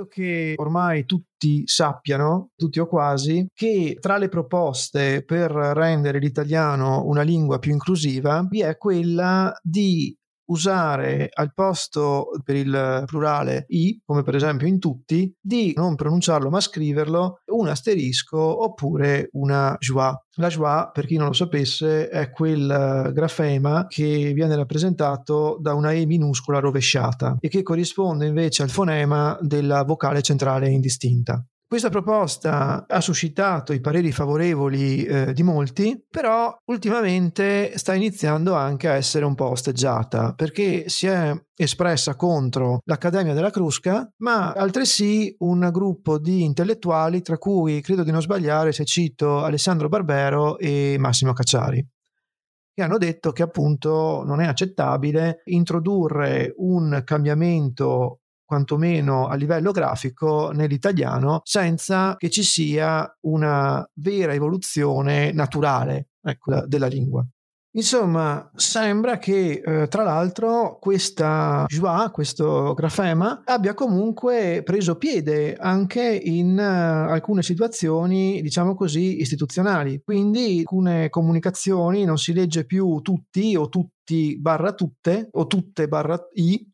credo che ormai tutti sappiano, tutti o quasi, che tra le proposte per rendere l'italiano una lingua più inclusiva vi è quella di usare al posto per il plurale i, come per esempio in tutti, di non pronunciarlo ma scriverlo un asterisco oppure una joie. La joie, per chi non lo sapesse, è quel grafema che viene rappresentato da una E minuscola rovesciata e che corrisponde invece al fonema della vocale centrale indistinta. Questa proposta ha suscitato i pareri favorevoli eh, di molti, però ultimamente sta iniziando anche a essere un po' osteggiata perché si è espressa contro l'Accademia della Crusca, ma altresì un gruppo di intellettuali, tra cui credo di non sbagliare se cito Alessandro Barbero e Massimo Cacciari che hanno detto che appunto non è accettabile introdurre un cambiamento quantomeno a livello grafico nell'italiano senza che ci sia una vera evoluzione naturale ecco, della lingua. Insomma, sembra che eh, tra l'altro questa joie, questo grafema, abbia comunque preso piede anche in uh, alcune situazioni, diciamo così, istituzionali. Quindi alcune comunicazioni non si legge più tutti o tutti barra tutte o tutte barra i,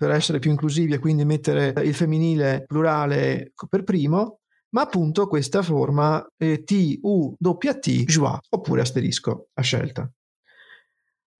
per essere più inclusivi e quindi mettere il femminile plurale per primo, ma appunto questa forma eh, T-U-T, joie, oppure asterisco a scelta.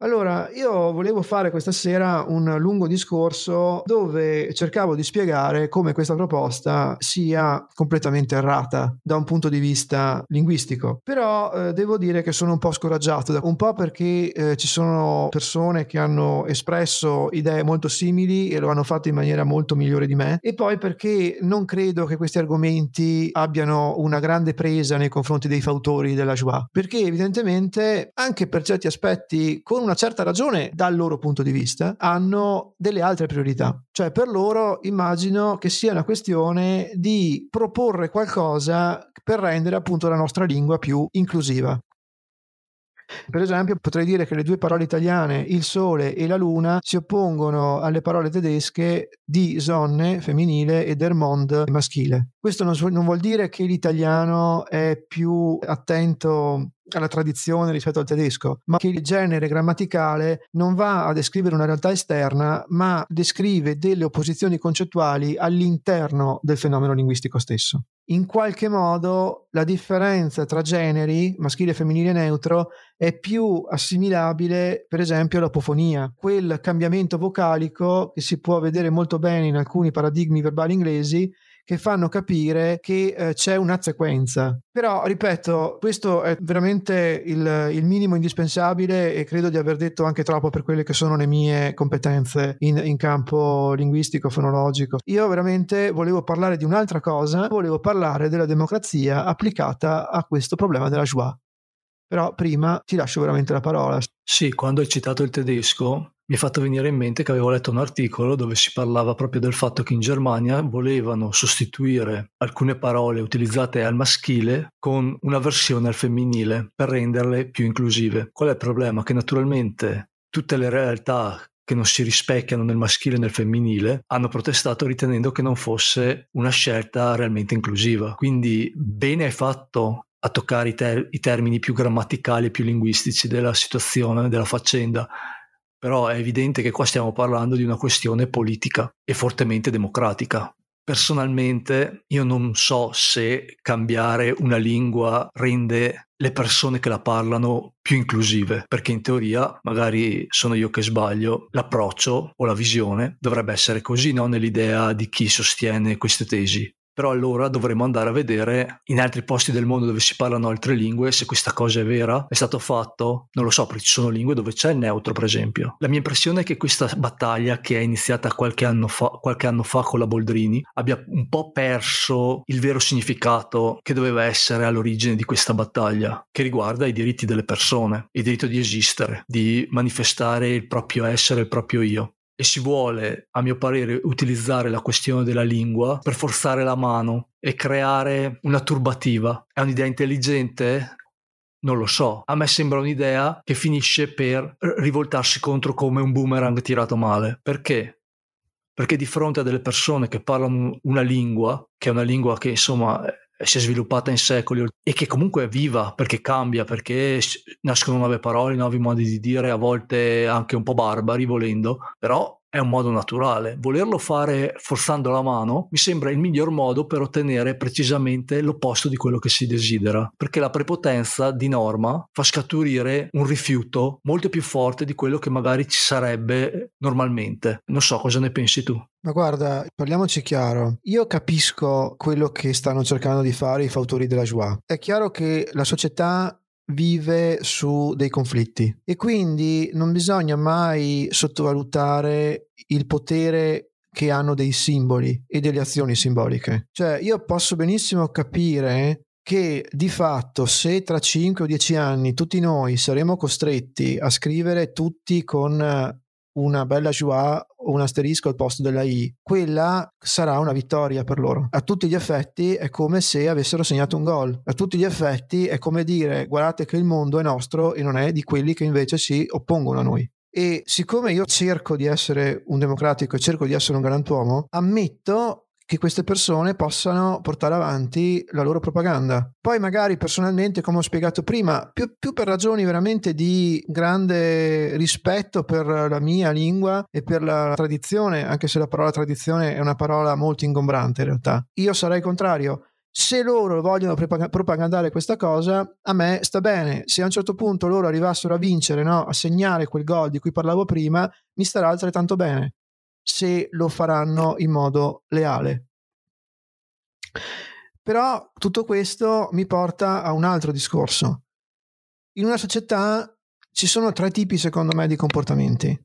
Allora, io volevo fare questa sera un lungo discorso dove cercavo di spiegare come questa proposta sia completamente errata da un punto di vista linguistico. Però eh, devo dire che sono un po' scoraggiato, un po' perché eh, ci sono persone che hanno espresso idee molto simili e lo hanno fatto in maniera molto migliore di me, e poi perché non credo che questi argomenti abbiano una grande presa nei confronti dei fautori della Joie, perché evidentemente anche per certi aspetti con una una certa ragione dal loro punto di vista, hanno delle altre priorità. Cioè per loro immagino che sia una questione di proporre qualcosa per rendere appunto la nostra lingua più inclusiva. Per esempio, potrei dire che le due parole italiane, il sole e la luna, si oppongono alle parole tedesche di Sonne femminile e der Mond maschile. Questo non, non vuol dire che l'italiano è più attento alla tradizione rispetto al tedesco, ma che il genere grammaticale non va a descrivere una realtà esterna, ma descrive delle opposizioni concettuali all'interno del fenomeno linguistico stesso. In qualche modo la differenza tra generi, maschile, femminile e neutro, è più assimilabile, per esempio, all'apofonia, quel cambiamento vocalico che si può vedere molto bene in alcuni paradigmi verbali inglesi che fanno capire che eh, c'è una sequenza. Però, ripeto, questo è veramente il, il, minimo indispensabile e credo di aver detto anche troppo per quelle che sono le mie competenze in, in campo linguistico, fonologico. Io veramente volevo parlare di un'altra cosa, volevo parlare della democrazia applicata a questo problema della joie. Però prima ti lascio veramente la parola. Sì, quando hai citato il tedesco, mi è fatto venire in mente che avevo letto un articolo dove si parlava proprio del fatto che in Germania volevano sostituire alcune parole utilizzate al maschile con una versione al femminile per renderle più inclusive. Qual è il problema? Che naturalmente tutte le realtà che non si rispecchiano nel maschile e nel femminile hanno protestato ritenendo che non fosse una scelta realmente inclusiva. Quindi bene hai fatto a toccare i, ter- i termini più grammaticali e più linguistici della situazione, della faccenda però è evidente che qua stiamo parlando di una questione politica e fortemente democratica. Personalmente io non so se cambiare una lingua rende le persone che la parlano più inclusive, perché in teoria, magari sono io che sbaglio, l'approccio o la visione dovrebbe essere così, no? nell'idea di chi sostiene queste tesi però allora dovremmo andare a vedere in altri posti del mondo dove si parlano altre lingue se questa cosa è vera, è stato fatto, non lo so, perché ci sono lingue dove c'è il neutro per esempio. La mia impressione è che questa battaglia che è iniziata qualche anno fa, qualche anno fa con la Boldrini abbia un po' perso il vero significato che doveva essere all'origine di questa battaglia, che riguarda i diritti delle persone, il diritto di esistere, di manifestare il proprio essere, il proprio io e si vuole, a mio parere, utilizzare la questione della lingua per forzare la mano e creare una turbativa. È un'idea intelligente? Non lo so. A me sembra un'idea che finisce per rivoltarsi contro come un boomerang tirato male. Perché? perché di fronte a delle persone che parlano una lingua, che è una lingua che insomma si è sviluppata in secoli e che comunque è viva perché cambia, perché nascono nuove parole, nuovi modi di dire, a volte anche un po' barbari volendo, però è un modo naturale. Volerlo fare forzando la mano mi sembra il miglior modo per ottenere precisamente l'opposto di quello che si desidera, perché la prepotenza di norma fa scaturire un rifiuto molto più forte di quello che magari ci sarebbe normalmente. Non so cosa ne pensi tu. Ma guarda, parliamoci chiaro, io capisco quello che stanno cercando di fare i fautori della joie. È chiaro che la società vive su dei conflitti e quindi non bisogna mai sottovalutare il potere che hanno dei simboli e delle azioni simboliche. Cioè io posso benissimo capire che di fatto se tra 5 o 10 anni tutti noi saremo costretti a scrivere tutti con una bella joie o un asterisco al posto della I, quella sarà una vittoria per loro. A tutti gli effetti è come se avessero segnato un gol. A tutti gli effetti è come dire guardate che il mondo è nostro e non è di quelli che invece si oppongono a noi. E siccome io cerco di essere un democratico e cerco di essere un galantuomo, ammetto che queste persone possano portare avanti la loro propaganda. Poi magari personalmente, come ho spiegato prima, più, più, per ragioni veramente di grande rispetto per la mia lingua e per la tradizione, anche se la parola tradizione è una parola molto ingombrante in realtà. Io sarei contrario. Se loro vogliono propagandare questa cosa, a me sta bene. Se a un certo punto loro arrivassero a vincere, no? a segnare quel gol di cui parlavo prima, mi starà altrettanto bene se lo faranno in modo leale. Però tutto questo mi porta a un altro discorso. In una società ci sono tre tipi, secondo me, di comportamenti.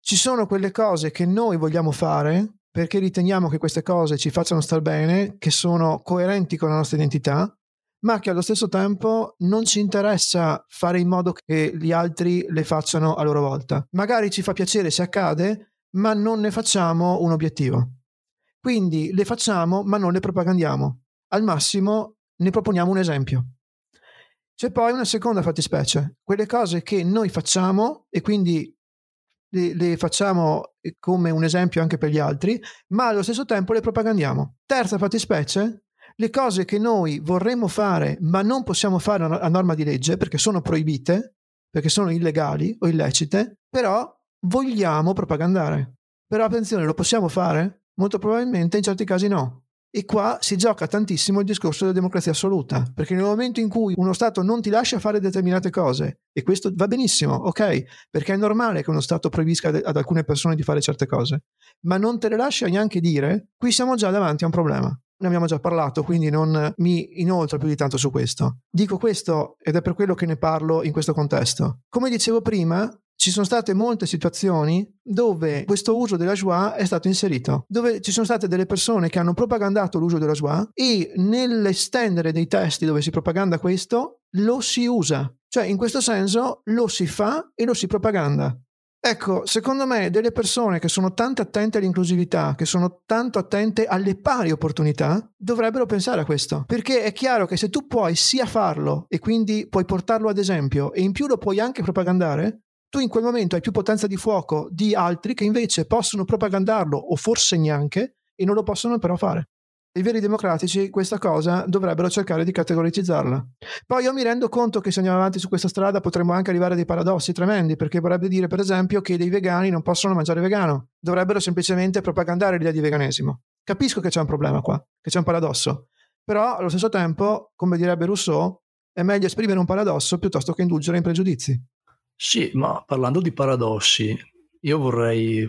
Ci sono quelle cose che noi vogliamo fare perché riteniamo che queste cose ci facciano star bene, che sono coerenti con la nostra identità, ma che allo stesso tempo non ci interessa fare in modo che gli altri le facciano a loro volta. Magari ci fa piacere se accade, ma non ne facciamo un obiettivo. Quindi le facciamo, ma non le propagandiamo. Al massimo ne proponiamo un esempio. C'è poi una seconda fattispecie, quelle cose che noi facciamo e quindi le, le, facciamo come un esempio anche per gli altri, ma allo stesso tempo le propagandiamo. Terza fattispecie, le cose che noi vorremmo fare ma non possiamo fare a norma di legge perché sono proibite, perché sono illegali o illecite, però vogliamo propagandare. Però attenzione, lo possiamo fare? Molto probabilmente in certi casi no. E qua si gioca tantissimo il discorso della democrazia assoluta, perché nel momento in cui uno Stato non ti lascia fare determinate cose, e questo va benissimo, ok, perché è normale che uno Stato proibisca ad alcune persone di fare certe cose, ma non te le lascia neanche dire, qui siamo già davanti a un problema. Ne abbiamo già parlato, quindi non mi inoltro più di tanto su questo. Dico questo ed è per quello che ne parlo in questo contesto. Come dicevo prima, ci sono state molte situazioni dove questo uso della joie è stato inserito, dove ci sono state delle persone che hanno propagandato l'uso della joie e nell'estendere dei testi dove si propaganda questo lo si usa, cioè in questo senso lo si fa e lo si propaganda. Ecco, secondo me delle persone che sono tanto attente all'inclusività, che sono tanto attente alle pari opportunità, dovrebbero pensare a questo. Perché è chiaro che se tu puoi sia farlo e quindi puoi portarlo ad esempio e in più lo puoi anche propagandare, tu in quel momento hai più potenza di fuoco di altri che invece possono propagandarlo o forse neanche e non lo possono però fare. I veri democratici questa cosa dovrebbero cercare di categoricizzarla. Poi io mi rendo conto che se andiamo avanti su questa strada potremmo anche arrivare a dei paradossi tremendi, perché vorrebbe dire per esempio che dei vegani non possono mangiare vegano, dovrebbero semplicemente propagandare l'idea di veganesimo. Capisco che c'è un problema qua, che c'è un paradosso, però allo stesso tempo, come direbbe Rousseau, è meglio esprimere un paradosso piuttosto che indulgere in pregiudizi. Sì, ma parlando di paradossi, io vorrei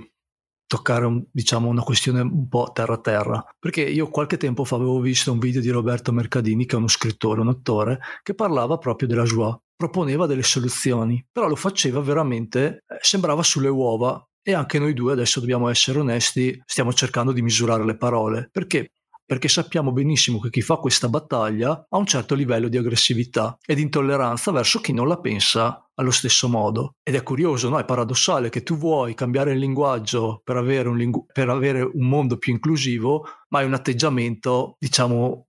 toccare un, diciamo, una questione un po' terra-terra, perché io qualche tempo fa avevo visto un video di Roberto Mercadini, che è uno scrittore, un attore, che parlava proprio della joie, proponeva delle soluzioni, però lo faceva veramente, eh, sembrava sulle uova. E anche noi due adesso dobbiamo essere onesti, stiamo cercando di misurare le parole, perché perché sappiamo benissimo che chi fa questa battaglia ha un certo livello di aggressività e di intolleranza verso chi non la pensa allo stesso modo. Ed è curioso, no? è paradossale che tu vuoi cambiare il linguaggio per avere un, lingu- per avere un mondo più inclusivo, ma hai un atteggiamento, diciamo,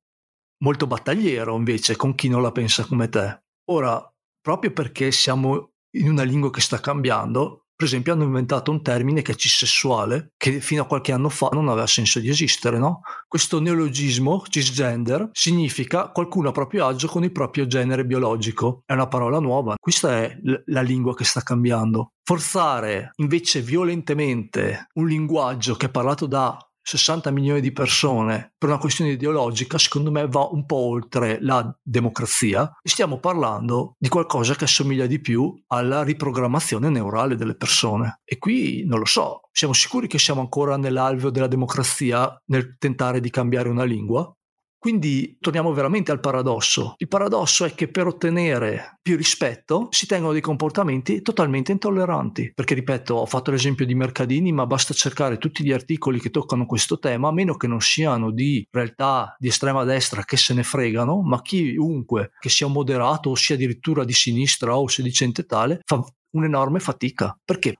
molto battagliero invece con chi non la pensa come te. Ora, proprio perché siamo in una lingua che sta cambiando, Per esempio hanno inventato un termine che è cisessuale, che fino a qualche anno fa non aveva senso di esistere, no? Questo neologismo, cisgender, significa qualcuno a proprio agio con il proprio genere biologico. È una parola nuova. Questa è l- la lingua che sta cambiando. Forzare invece violentemente un linguaggio che è parlato da 60 milioni di persone per una questione ideologica, secondo me va un po' oltre la democrazia stiamo parlando di qualcosa che assomiglia di più alla riprogrammazione neurale delle persone. E qui non lo so, siamo sicuri che siamo ancora nell'alveo della democrazia nel tentare di cambiare una lingua? Quindi torniamo veramente al paradosso. Il paradosso è che per ottenere più rispetto si tengono dei comportamenti totalmente intolleranti. Perché, ripeto, ho fatto l'esempio di Mercadini, ma basta cercare tutti gli articoli che toccano questo tema, a meno che non siano di realtà di estrema destra che se ne fregano, ma chiunque che sia moderato o sia addirittura di sinistra o sedicente tale fa un'enorme fatica. Perché?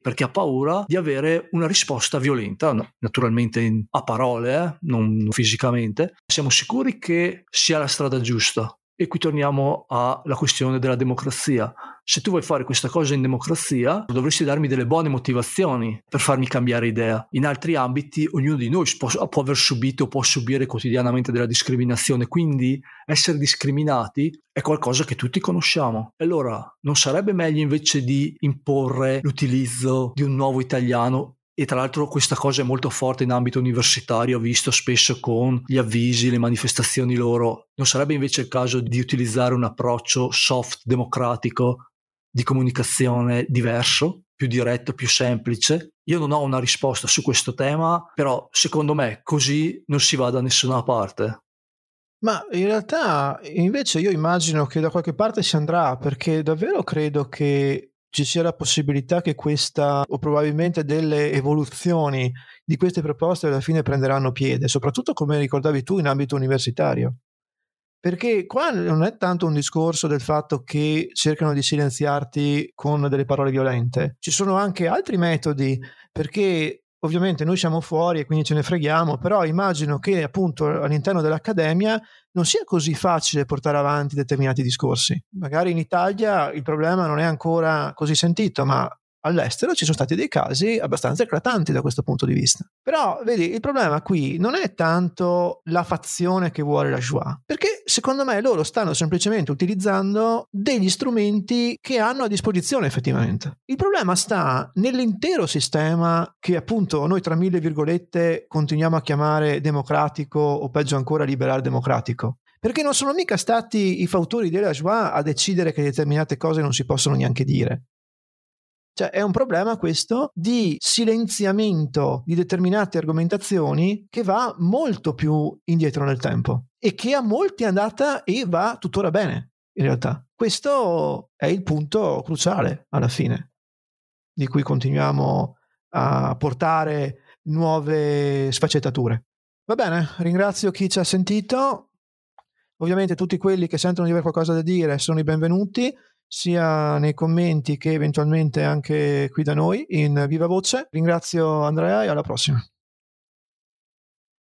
Perché ha paura di avere una risposta violenta, naturalmente a parole, eh, non fisicamente. Siamo sicuri che sia la strada giusta. E qui torniamo alla questione della democrazia. Se tu vuoi fare questa cosa in democrazia, dovresti darmi delle buone motivazioni per farmi cambiare idea. In altri ambiti, ognuno di noi può, può aver subito o può subire quotidianamente della discriminazione, quindi essere discriminati è qualcosa che tutti conosciamo. E allora, non sarebbe meglio invece di imporre l'utilizzo di un nuovo italiano e tra l'altro questa cosa è molto forte in ambito universitario, visto spesso con gli avvisi, le manifestazioni loro. Non sarebbe invece il caso di utilizzare un approccio soft, democratico, di comunicazione diverso, più diretto, più semplice? Io non ho una risposta su questo tema, però secondo me così non si va da nessuna parte. Ma in realtà invece io immagino che da qualche parte si andrà, perché davvero credo che ci sia la possibilità che questa o probabilmente delle evoluzioni di queste proposte alla fine prenderanno piede, soprattutto come ricordavi tu in ambito universitario. Perché qua non è tanto un discorso del fatto che cercano di silenziarti con delle parole violente, ci sono anche altri metodi, perché ovviamente noi siamo fuori e quindi ce ne freghiamo, però immagino che appunto all'interno dell'accademia non sia così facile portare avanti determinati discorsi. Magari in Italia il problema non è ancora così sentito, ma all'estero ci sono stati dei casi abbastanza eclatanti da questo punto di vista. Però, vedi, il problema qui non è tanto la fazione che vuole la Shoah, perché secondo me loro stanno semplicemente utilizzando degli strumenti che hanno a disposizione effettivamente. Il problema sta nell'intero sistema che appunto noi tra mille virgolette continuiamo a chiamare democratico o peggio ancora liberal democratico. Perché non sono mica stati i fautori della Shoah a decidere che determinate cose non si possono neanche dire. Cioè è un problema questo di silenziamento di determinate argomentazioni che va molto più indietro nel tempo e che a molti è andata e va tuttora bene in realtà. Questo è il punto cruciale alla fine di cui continuiamo a portare nuove sfaccettature. Va bene, ringrazio chi ci ha sentito. Ovviamente tutti quelli che sentono di avere qualcosa da dire sono i benvenuti sia nei commenti che eventualmente anche qui da noi in viva voce. Ringrazio Andrea e alla prossima.